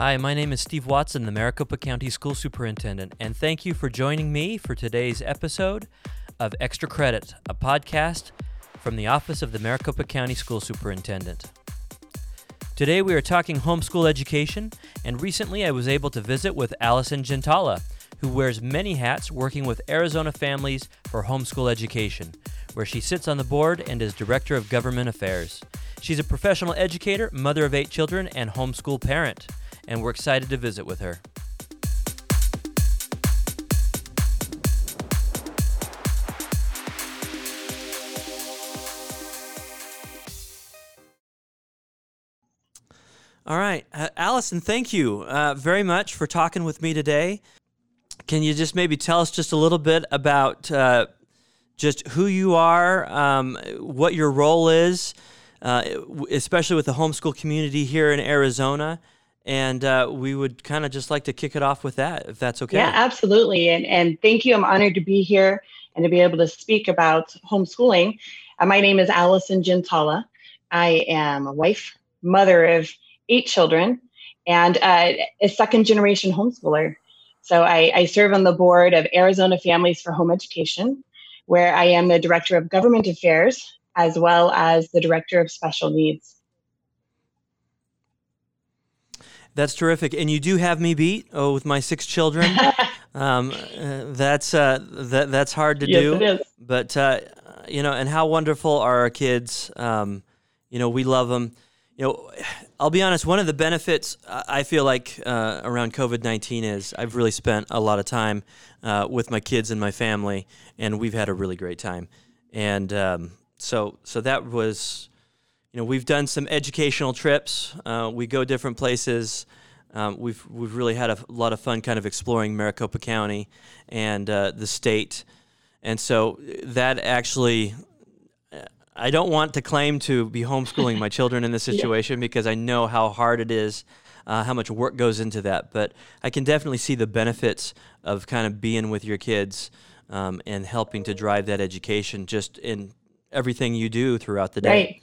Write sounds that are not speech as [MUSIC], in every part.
Hi, my name is Steve Watson, the Maricopa County School Superintendent, and thank you for joining me for today's episode of Extra Credit, a podcast from the Office of the Maricopa County School Superintendent. Today we are talking homeschool education, and recently I was able to visit with Allison Gentala, who wears many hats working with Arizona families for homeschool education, where she sits on the board and is Director of Government Affairs. She's a professional educator, mother of eight children, and homeschool parent and we're excited to visit with her. All right. Uh, Allison, thank you uh, very much for talking with me today. Can you just maybe tell us just a little bit about uh, just who you are, um, what your role is, uh, especially with the homeschool community here in Arizona? And uh, we would kind of just like to kick it off with that, if that's okay. Yeah, absolutely. And and thank you. I'm honored to be here and to be able to speak about homeschooling. Uh, my name is Allison Gentala. I am a wife, mother of eight children, and uh, a second generation homeschooler. So I, I serve on the board of Arizona Families for Home Education, where I am the director of government affairs as well as the director of special needs. That's terrific, and you do have me beat. Oh, with my six children, [LAUGHS] um, uh, that's uh, that that's hard to yes, do. It is. But uh, you know, and how wonderful are our kids? Um, you know, we love them. You know, I'll be honest. One of the benefits I feel like uh, around COVID nineteen is I've really spent a lot of time uh, with my kids and my family, and we've had a really great time. And um, so, so that was you know, we've done some educational trips. Uh, we go different places. Um, we've we've really had a lot of fun, kind of exploring Maricopa County and uh, the state, and so that actually, I don't want to claim to be homeschooling my children in this [LAUGHS] situation yeah. because I know how hard it is, uh, how much work goes into that. But I can definitely see the benefits of kind of being with your kids um, and helping to drive that education just in everything you do throughout the day. Right.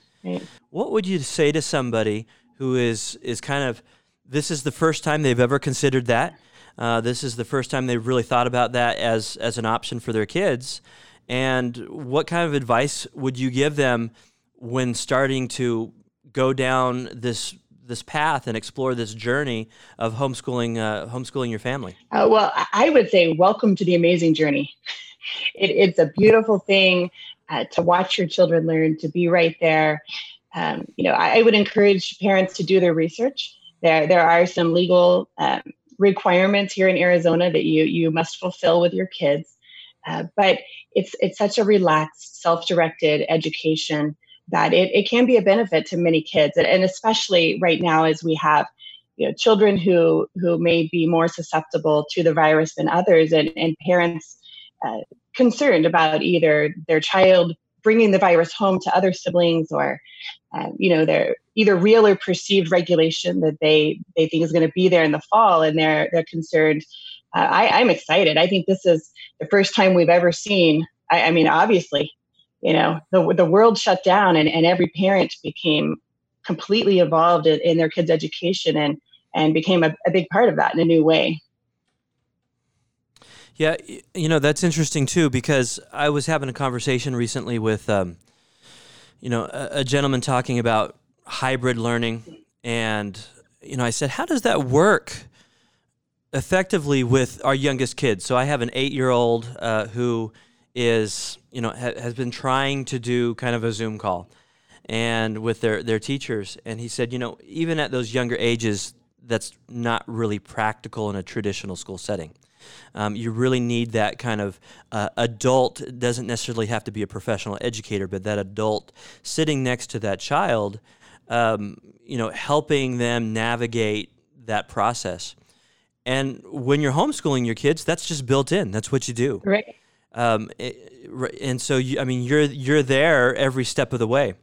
What would you say to somebody who is is kind of this is the first time they've ever considered that? Uh, this is the first time they've really thought about that as as an option for their kids. And what kind of advice would you give them when starting to go down this this path and explore this journey of homeschooling uh, homeschooling your family? Uh, well, I would say welcome to the amazing journey. [LAUGHS] It, it's a beautiful thing uh, to watch your children learn, to be right there. Um, you know, I, I, would encourage parents to do their research. There, there are some legal um, requirements here in Arizona that you you must fulfill with your kids, uh, but it's it's such a relaxed, self-directed education that it, it can be a benefit to many kids, and, and especially right now as we have you know children who who may be more susceptible to the virus than others, and and parents uh, concerned about either their child bringing the virus home to other siblings or um, you know their either real or perceived regulation that they they think is going to be there in the fall and they're they're concerned. Uh, I, i'm excited. I think this is the first time we've ever seen i, I mean obviously you know the, the world shut down and, and every parent became completely involved in, in their kids education and and became a, a big part of that in a new way yeah, you know that's interesting too because I was having a conversation recently with, um, you know, a, a, gentleman talking about hybrid learning, and you know, I said, how does that work effectively with our youngest kids? So I have an eight-year-old uh, who is, you know, ha- has been trying to do kind of a Zoom call, and with their their teachers, and he said, you know, even at those younger ages, that's not really practical in a traditional school setting. Um, you really need that kind of uh, adult, doesn't necessarily have to be a professional educator, but that adult sitting next to that child, um, you know, helping them navigate that process. And when you're homeschooling your kids, that's just built in. That's what you do. Right. Um, it, and so, you, I mean, you're you're there every step of the way.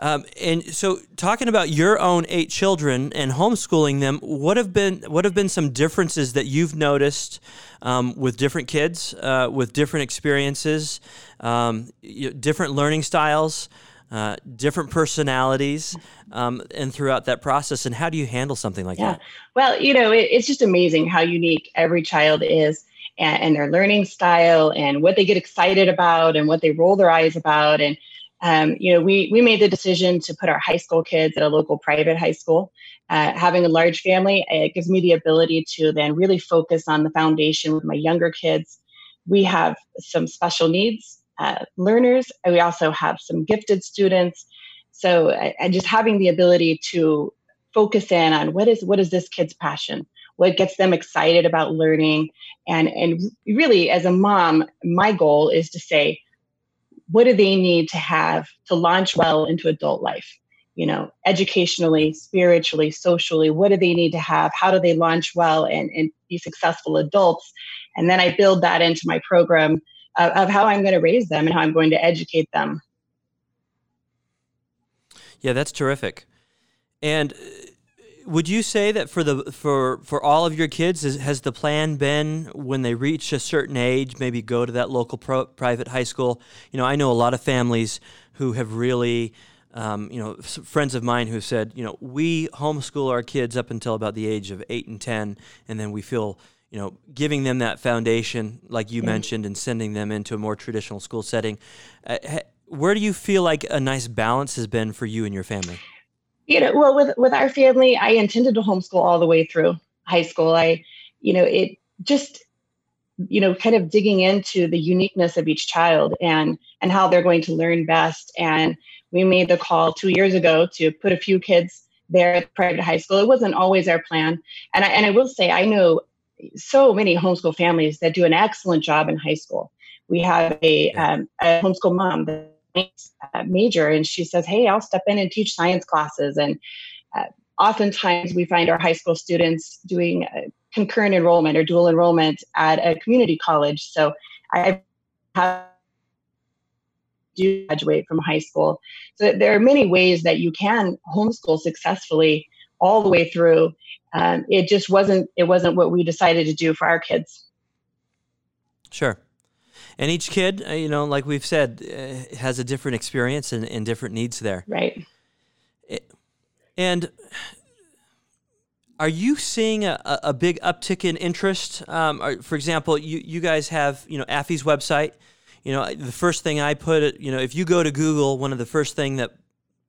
Um, and so, talking about your own eight children and homeschooling them, what have been what have been some differences that you've noticed um, with different kids, uh, with different experiences, um, different learning styles? uh, different personalities, um, and throughout that process. And how do you handle something like yeah. that? Well, you know, it, it's just amazing how unique every child is. And, and, their learning style and what they get excited about and what they roll their eyes about and um, you know we we made the decision to put our high school kids at a local private high school uh, having a large family it gives me the ability to then really focus on the foundation with my younger kids we have some special needs uh, learners. And we also have some gifted students. So, and just having the ability to focus in on what is what is this kid's passion, what gets them excited about learning, and and really as a mom, my goal is to say, what do they need to have to launch well into adult life? You know, educationally, spiritually, socially, what do they need to have? How do they launch well and, and be successful adults? And then I build that into my program of, of how I'm going to raise them and how I'm going to educate them. Yeah, that's terrific. And would you say that for the for for all of your kids is, has the plan been when they reach a certain age maybe go to that local pro, private high school you know i know a lot of families who have really um, you know friends of mine who said you know we homeschool our kids up until about the age of 8 and 10 and then we feel you know, giving them that foundation, like you mentioned, and sending them into a more traditional school setting. Uh, where do you feel like a nice balance has been for you and your family? You know, well, with with our family, I intended to homeschool all the way through high school. I, you know, it just, you know, kind of digging into the uniqueness of each child and and how they're going to learn best. And we made the call two years ago to put a few kids there at private high school. It wasn't always our plan, and I and I will say I know so many homeschool families that do an excellent job in high school. We have a, um, a homeschool mom that major, and she says, "Hey, I'll step in and teach science classes." And uh, oftentimes, we find our high school students doing uh, concurrent enrollment or dual enrollment at a community college. So I have do graduate from high school. So there are many ways that you can homeschool successfully all the way through um, it just wasn't it wasn't what we decided to do for our kids sure and each kid uh, you know like we've said uh, has a different experience and, and different needs there. Right. It, and are you seeing a, a big uptick in interest? Um, or, for example you, you guys have you know AFI's website. You know the first thing i put you know if you go to google one of the first thing that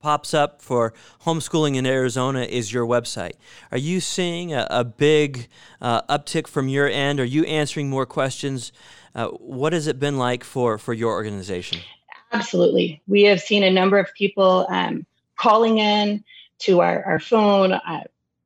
pops up for homeschooling in Arizona is your website. Are you seeing a, a big uh, uptick from your end? Are you answering more questions? Uh, what has it been like for, for your organization? Absolutely. We have seen a number of people um, calling in to our, our phone, uh,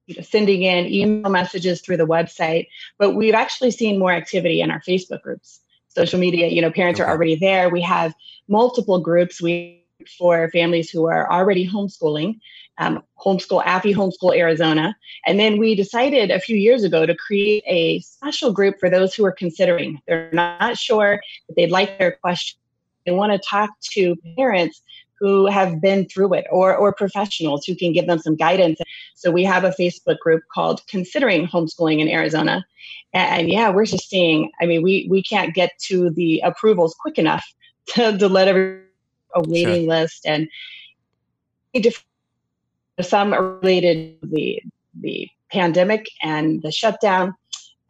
you know, sending in email messages through the website, but we've actually seen more activity in our Facebook groups. Social media, you know, parents okay. are already there. We have multiple groups. We for families who are already homeschooling, um, homeschool AFI Homeschool Arizona. And then we decided a few years ago to create a special group for those who are considering. They're not sure that they'd like their question. They want to talk to parents who have been through it or, or professionals who can give them some guidance. So we have a Facebook group called Considering Homeschooling in Arizona. And, and yeah, we're just seeing, I mean, we, we can't get to the approvals quick enough [LAUGHS] to, to let everyone a waiting sure. list and some are related to the the pandemic and the shutdown.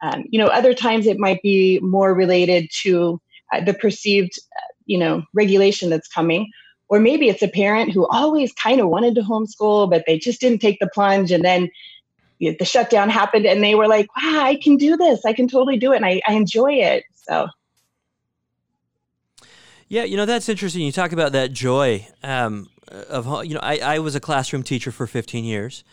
Um, you know, other times it might be more related to uh, the perceived, uh, you know, regulation that's coming, or maybe it's a parent who always kind of wanted to homeschool, but they just didn't take the plunge, and then you know, the shutdown happened, and they were like, "Wow, I can do this! I can totally do it, and I, I enjoy it." So yeah, you know that's interesting. You talk about that joy um, of you know I, I was a classroom teacher for 15 years.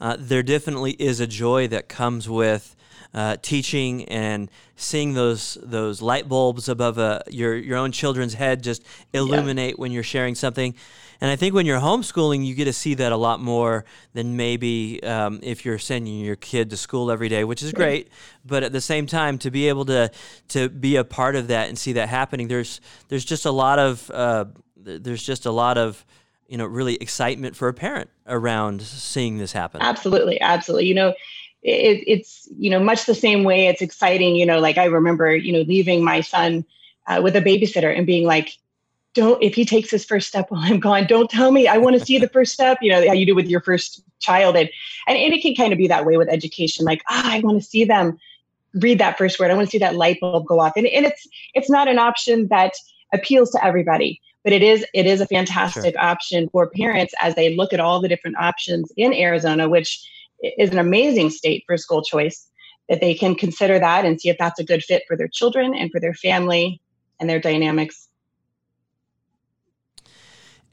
Uh, there definitely is a joy that comes with uh, teaching and seeing those those light bulbs above a, uh, your your own children's head just illuminate yeah. when you're sharing something. And I think when you're homeschooling, you get to see that a lot more than maybe um, if you're sending your kid to school every day, which is great. But at the same time, to be able to to be a part of that and see that happening, there's there's just a lot of uh, there's just a lot of you know really excitement for a parent around seeing this happen. Absolutely, absolutely. You know, it, it's you know much the same way it's exciting. You know, like I remember you know leaving my son uh, with a babysitter and being like, don't if he takes his first step [LAUGHS] while i'm gone don't tell me i want to see the first step you know how you do with your first child and and, and it can kind of be that way with education like ah oh, i want to see them read that first word i want to see that light bulb go off and, and it's it's not an option that appeals to everybody but it is it is a fantastic sure. option for parents as they look at all the different options in arizona which is an amazing state for school choice that they can consider that and see if that's a good fit for their children and for their family and their dynamics.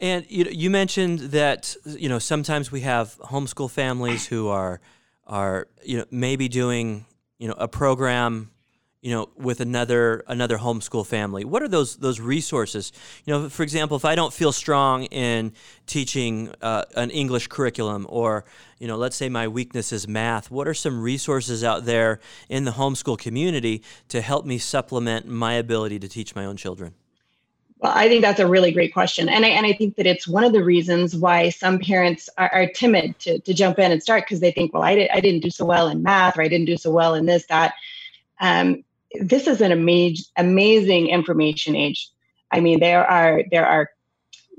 And you you mentioned that you know sometimes we have homeschool families who are are you know maybe doing you know a program you know with another another homeschool family what are those those resources you know for example if i don't feel strong in teaching uh, an english curriculum or you know let's say my weakness is math what are some resources out there in the homeschool community to help me supplement my ability to teach my own children well, I think that's a really great question. And I, and I think that it's one of the reasons why some parents are, are timid to, to jump in and start because they think, well, I, did, I didn't do so well in math or I didn't do so well in this, that. Um, this is an amazing, amazing information age. I mean, there are, there are,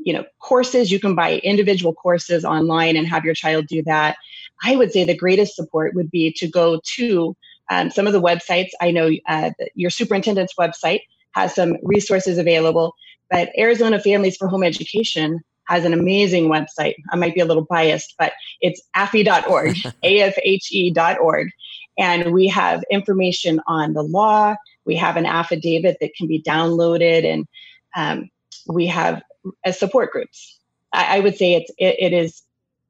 you know, courses you can buy individual courses online and have your child do that. I would say the greatest support would be to go to um, some of the websites. I know uh, your superintendent's website has some resources available but Arizona Families for Home Education has an amazing website. I might be a little biased, but it's afhe.org, afhe.org. [LAUGHS] And we have information on the law. We have an affidavit that can be downloaded, and um, we have uh, support groups. I, I, would say it's it, it is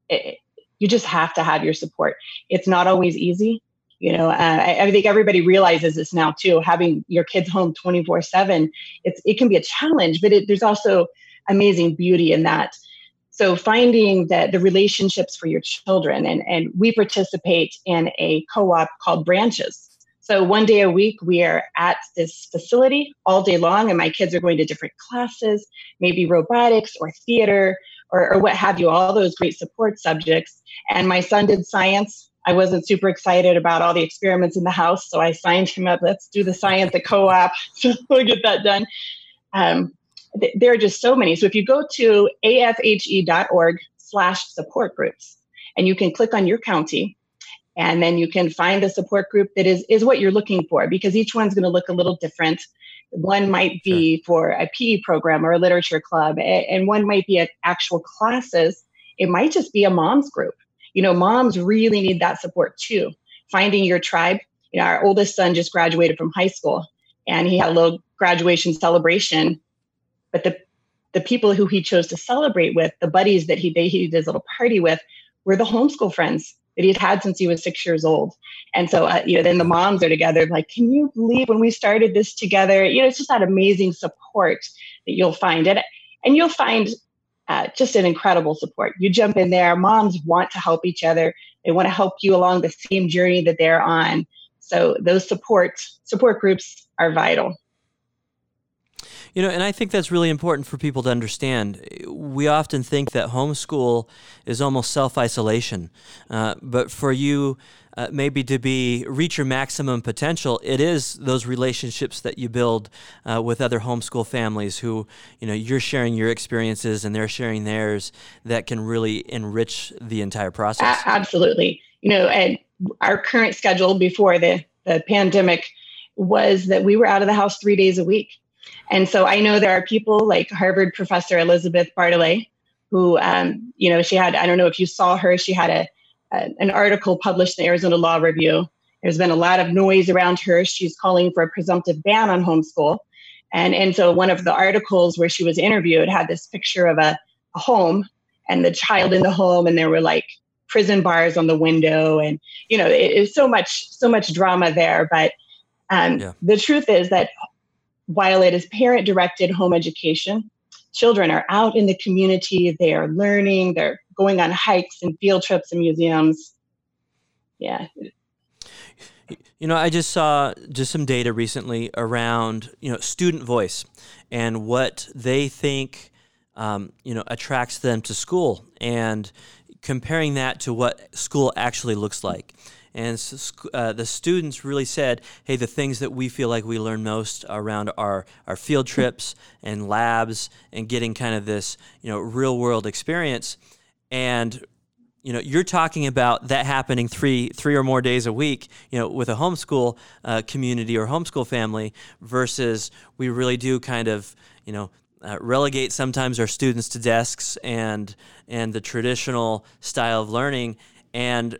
it, you just have to have your support. It's not always easy you know uh, I, I, think everybody realizes this now too having your kids home 24 7 it's it can be a challenge but it, there's also amazing beauty in that so finding that the relationships for your children and and we participate in a co-op called branches so one day a week we are at this facility all day long and my kids are going to different classes maybe robotics or theater or, or what have you all those great support subjects and my son did science I wasn't super excited about all the experiments in the house, so I signed him up. Let's do the science at co-op. [LAUGHS] so we'll get that done. Um, there are just so many. So if you go to afhe.org slash support groups, and you can click on your county, and then you can find the support group that is is what you're looking for because each one's going to look a little different. One might be for a PE program or a literature club, and one might be at actual classes. It might just be a mom's group you know, moms really need that support too. Finding your tribe. You know, our oldest son just graduated from high school and he had a little graduation celebration. But the the people who he chose to celebrate with, the buddies that he they, he did his little party with, were the homeschool friends that he'd had since he was six years old. And so, uh, you know, then the moms are together, like, can you believe when we started this together? You know, it's just that amazing support that you'll find. And, and you'll find uh, just an incredible support. You jump in there, moms want to help each other. They want to help you along the same journey that they're on. So those support support groups are vital. You know, and I think that's really important for people to understand. We often think that homeschool is almost self isolation, uh, but for you, uh, maybe to be reach your maximum potential, it is those relationships that you build uh, with other homeschool families who you know you're sharing your experiences and they're sharing theirs that can really enrich the entire process. Absolutely, you know, and our current schedule before the the pandemic was that we were out of the house three days a week and so I know there are people like Harvard professor Elizabeth Bartholet, who, um, you know, she had, I don't know if you saw her, she had a, a, an article published in the Arizona Law Review. There's been a lot of noise around her. She's calling for a presumptive ban on homeschool. And, and so one of the articles where she was interviewed had this picture of a, a home and the child in the home, and there were like prison bars on the window. And, you know, it is so much, so much drama there. But um, yeah. the truth is that while it is parent directed home education, children are out in the community, they are learning, they're going on hikes and field trips and museums. Yeah. You know, I just saw just some data recently around, you know, student voice and what they think, um, you know, attracts them to school and comparing that to what school actually looks like. And uh, the students really said, "Hey, the things that we feel like we learn most around our our field trips and labs and getting kind of this you know real world experience." And you know you're talking about that happening three three or more days a week you know with a homeschool uh, community or homeschool family versus we really do kind of you know uh, relegate sometimes our students to desks and and the traditional style of learning and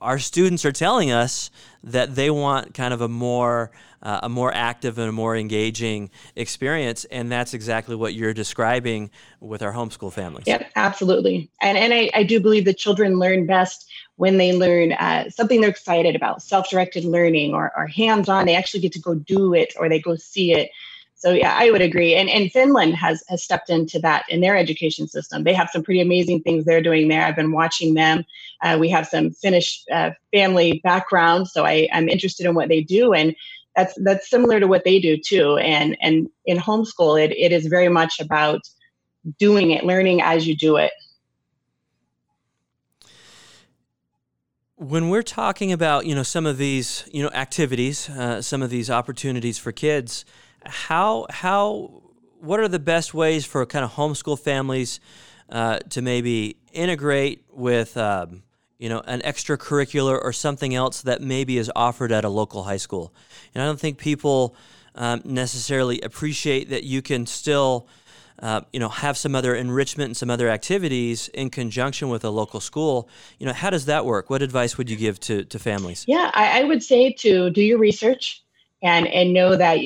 our students are telling us that they want kind of a more uh, a more active and a more engaging experience, and that's exactly what you're describing with our homeschool families. Yeah, absolutely. And and I, I do believe that children learn best when they learn uh, something they're excited about, self-directed learning or, or hands-on. They actually get to go do it or they go see it. So yeah, I would agree. And and Finland has has stepped into that in their education system. They have some pretty amazing things they're doing there. I've been watching them. Uh, we have some Finnish uh, family background, so I, I'm interested in what they do, and that's that's similar to what they do too. And and in homeschool, it it is very much about doing it, learning as you do it. when we're talking about you know some of these you know activities uh, some of these opportunities for kids how how what are the best ways for kind of homeschool families uh, to maybe integrate with um, you know an extracurricular or something else that maybe is offered at a local high school? And i don't think people um, necessarily appreciate that you can still uh, you know have some other enrichment and some other activities in conjunction with a local school. You know how does that work? What advice would you give to, to families? Yeah I, I would say to do your research and and know that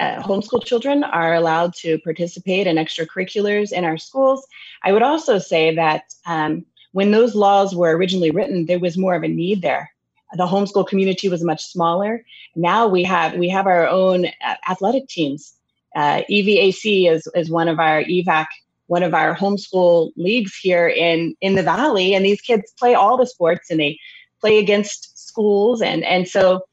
uh, homeschool children are allowed to participate in extracurriculars in our schools. I would also say that um, when those laws were originally written, there was more of a need there. The homeschool community was much smaller. Now we have we have our own uh, athletic teams. Uh, EVAC is is one of our EVAC one of our homeschool leagues here in in the valley, and these kids play all the sports and they play against schools and and so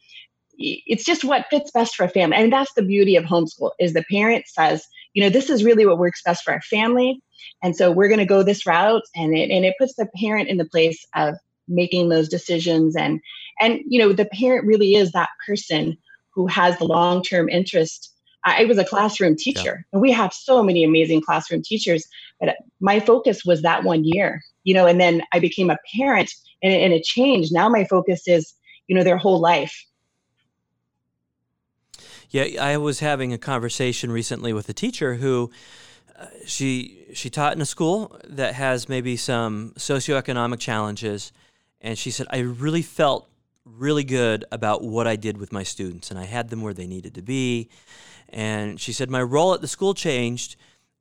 it's just what fits best for a family. And that's the beauty of homeschool is the parent says, you know, this is really what works best for our family. And so we're going to go this route. And it, and it puts the parent in the place of making those decisions. And, and, you know, the parent really is that person who has the long-term interest. I was a classroom teacher yeah. and we have so many amazing classroom teachers, but uh, my focus was that one year, you know, and then I became a parent and, and it changed. Now my focus is, you know, their whole life yeah, I was having a conversation recently with a teacher who uh, she she taught in a school that has maybe some socioeconomic challenges, and she said I really felt really good about what I did with my students, and I had them where they needed to be. And she said my role at the school changed,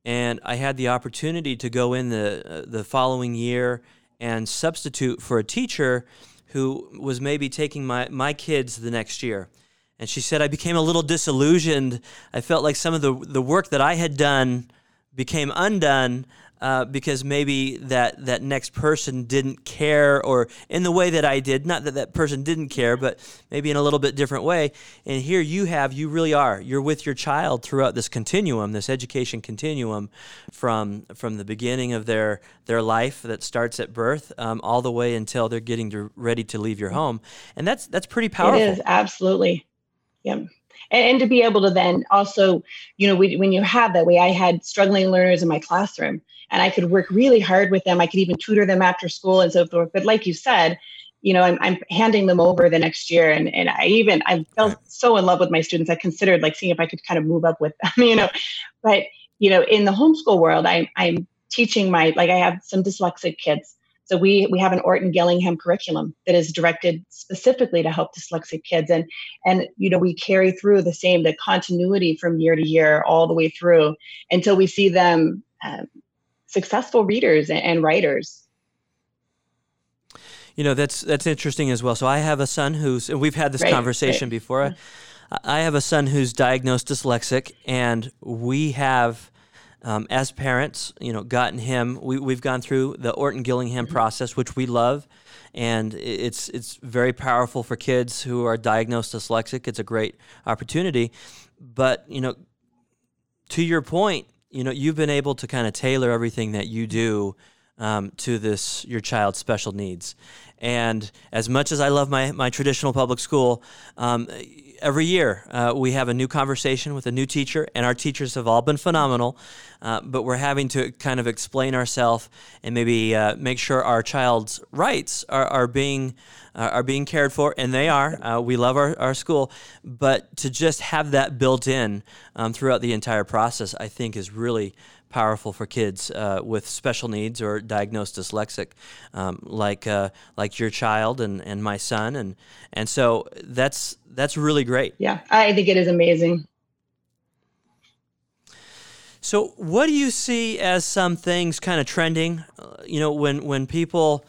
and I had the opportunity to go in the uh, the following year and substitute for a teacher who was maybe taking my my kids the next year. And she said, I became a little disillusioned. I felt like some of the, the work that I had done became undone uh, because maybe that, that next person didn't care or in the way that I did. Not that that person didn't care, but maybe in a little bit different way. And here you have, you really are. You're with your child throughout this continuum, this education continuum from, from the beginning of their, their life that starts at birth um, all the way until they're getting to, ready to leave your home. And that's, that's pretty powerful. It is, absolutely. Yeah. And, and to be able to then also, you know, we, when you have that way, I had struggling learners in my classroom and I could work really hard with them. I could even tutor them after school and so forth. But like you said, you know, I'm, I'm handing them over the next year. And, and I even, I felt so in love with my students. I considered like seeing if I could kind of move up with them, [LAUGHS] you know, but, you know, in the homeschool world, I, I'm teaching my, like I have some dyslexic kids so we we have an Orton Gillingham curriculum that is directed specifically to help dyslexic kids, and and you know we carry through the same the continuity from year to year all the way through until we see them um, successful readers and, and writers. You know that's that's interesting as well. So I have a son who's and we've had this right, conversation right. before. I, I have a son who's diagnosed dyslexic, and we have um, as parents, you know, gotten him. We, we've gone through the Orton Gillingham mm-hmm. process, which we love, and it's it's very powerful for kids who are diagnosed dyslexic. It's a great opportunity, but you know, to your point, you know, you've been able to kind of tailor everything that you do um, to this your child's special needs. And as much as I love my, my traditional public school, um, every year uh, we have a new conversation with a new teacher, and our teachers have all been phenomenal. Uh, but we're having to kind of explain ourselves and maybe uh, make sure our child's rights are, are being uh, are being cared for, and they are. Uh, we love our, our school, but to just have that built in um, throughout the entire process, I think, is really powerful for kids uh, with special needs or diagnosed dyslexic, um, like uh, like your child and, and my son, and and so that's that's really great. Yeah, I think it is amazing. So, what do you see as some things kind of trending? Uh, you know, when when people,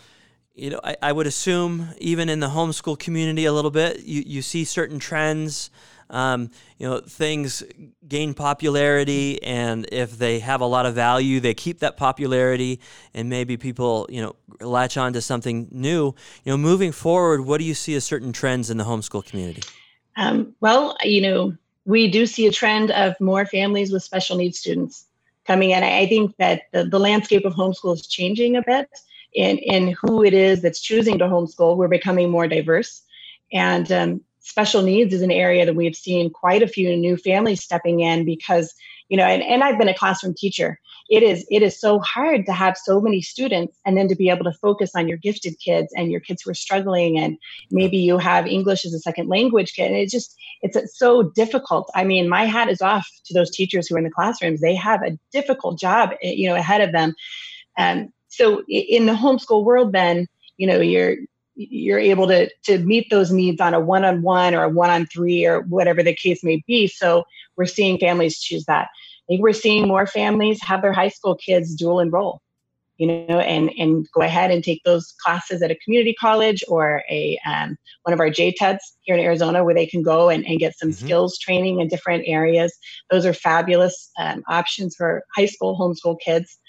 you know, I, I, would assume even in the homeschool community a little bit, you, you see certain trends. Um, you know, things gain popularity, and if they have a lot of value, they keep that popularity, and maybe people, you know, latch on to something new. You know, moving forward, what do you see as certain trends in the homeschool community? Um, well, you know, we do see a trend of more families with special needs students coming in. I think that the, the landscape of homeschool is changing a bit in, in who it is that's choosing to homeschool. We're becoming more diverse. And um, special needs is an area that we've seen quite a few new families stepping in because, you know, and, and I've been a classroom teacher. It is it is so hard to have so many students and then to be able to focus on your gifted kids and your kids who are struggling and maybe you have english as a second language kid. And it's just it's so difficult. I mean my hat is off to those teachers who are in the classrooms. They have a difficult job eh, you know ahead of them. And so in the homeschool world then you know you're you're able to to meet those needs on a one-on-one or a one-on-three or whatever the case may be so we're seeing families choose that I think we're seeing more families have their high school kids dual enroll, you know, and and go ahead and take those classes at a community college or a um, one of our JTEDs here in Arizona where they can go and, and get some mm-hmm. skills training in different areas. Those are fabulous um, options for high school homeschool kids.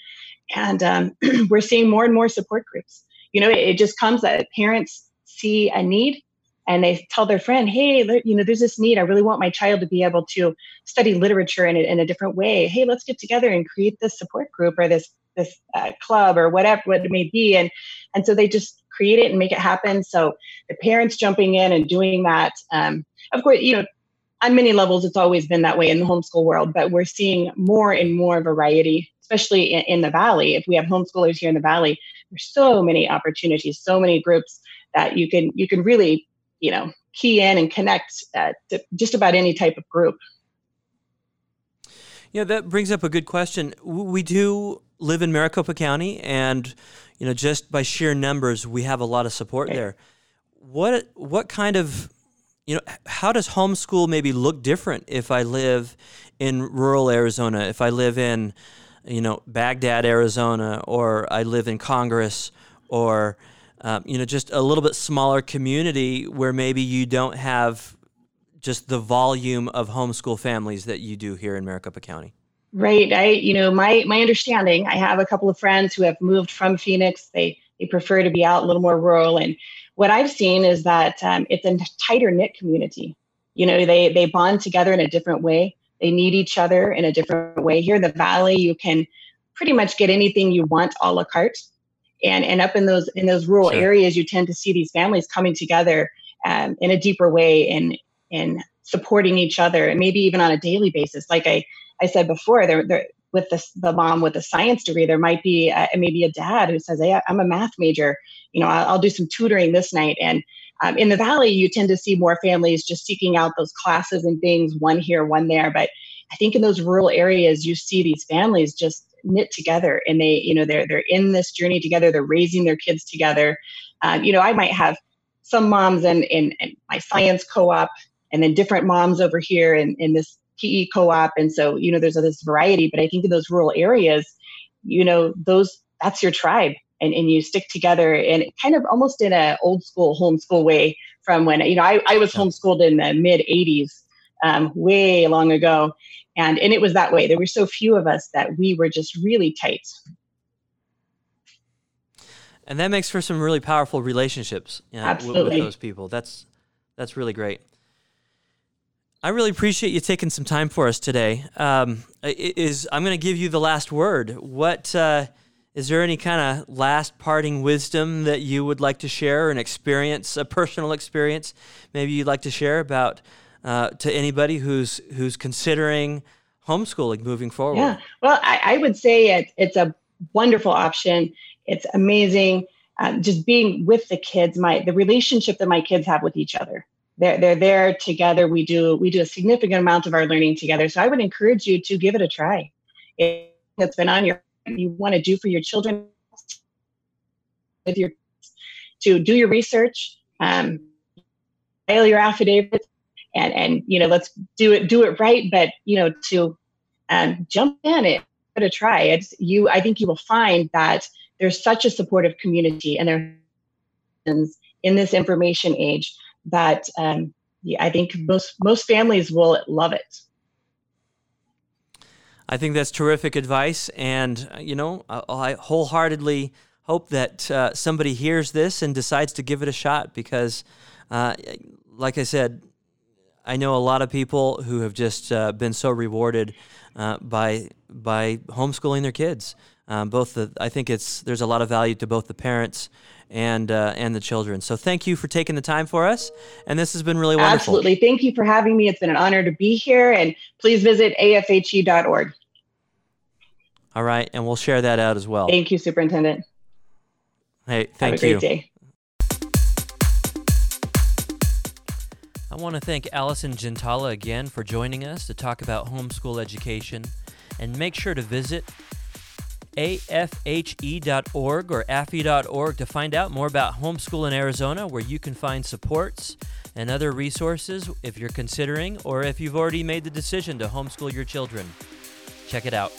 And um, [CLEARS THROAT] we're seeing more and more support groups. You know, it, it just comes that parents see a need and they tell their friend, "Hey, you know, there's this need. I really want my child to be able to study literature in a, in a different way. Hey, let's get together and create this support group or this this uh, club or whatever what it may be." And and so they just create it and make it happen. So the parents jumping in and doing that. Um, of course, you know, on many levels, it's always been that way in the homeschool world, but we're seeing more and more variety, especially in, in the valley. If we have homeschoolers here in the valley, there's so many opportunities, so many groups that you can you can really you know key in and connect uh, to just about any type of group. Yeah that brings up a good question. We do live in maricopa county and you know just by sheer numbers we have a lot of support right. there. What what kind of you know how does homeschool maybe look different if i live in rural arizona if i live in you know Bagdad arizona or i live in congress or um, you know, just a little bit smaller community where maybe you don't have just the volume of homeschool families that you do here in Maricopa County. Right. I, you know, my my understanding. I have a couple of friends who have moved from Phoenix. They they prefer to be out a little more rural, and what I've seen is that um, it's a tighter knit community. You know, they they bond together in a different way. They need each other in a different way. Here in the valley, you can pretty much get anything you want a la carte and and up in those in those rural sure. areas you tend to see these families coming together um, in a deeper way and and supporting each other and maybe even on a daily basis like i i said before there there with the, the mom with a science degree there might be a, maybe a dad who says hey i'm a math major you know i'll, I'll do some tutoring this night and um, in the valley you tend to see more families just seeking out those classes and things one here one there. But i think in those rural areas you see these families just knit together and they you know they're they're in this journey together. They're raising their kids together. Um, you know i might have some moms in, in, in my science co-op and then different moms over here in, in this pe co-op. And so you know there's this variety. But i think in those rural areas you know those that's your tribe and, and you stick together and kind of almost in a old school homeschool way from when you know i, I was homeschooled in the mid 80s um, way long ago and and it was that way there were so few of us that we were just really tight and that makes for some really powerful relationships you know, Absolutely. with those people that's that's really great I really appreciate you taking some time for us today. Um, is I'm going to give you the last word. What uh, is there any kind of last parting wisdom that you would like to share, an experience, a personal experience, maybe you'd like to share about uh, to anybody who's who's considering homeschooling moving forward? Yeah, well, I, I would say it, it's a wonderful option. It's amazing. Um, just being with the kids, my the relationship that my kids have with each other. They're they're there together. We do we do a significant amount of our learning together. So I would encourage you to give it a try. It's been on your you want to do for your children with your to do your research, um, file your affidavit, and and you know let's do it do it right. But you know to um, jump in it, give it a try. It's you. I think you will find that there's such a supportive community, and there in this information age that um, yeah, I think most most families will love it. I think that's terrific advice, and uh, you know, I wholeheartedly hope that uh, somebody hears this and decides to give it a shot because, uh, like I said, I know a lot of people who have just uh, been so rewarded uh, by by homeschooling their kids. Um, both the, I think it's there's a lot of value to both the parents and uh, and the children. So thank you for taking the time for us, and this has been really wonderful. Absolutely, thank you for having me. It's been an honor to be here, and please visit afhe.org. All right, and we'll share that out as well. Thank you, Superintendent. Hey, thank Have a you. Great day. I want to thank Allison Gentala again for joining us to talk about homeschool education, and make sure to visit afhe.org or affy.org to find out more about homeschool in Arizona, where you can find supports and other resources if you're considering or if you've already made the decision to homeschool your children. Check it out.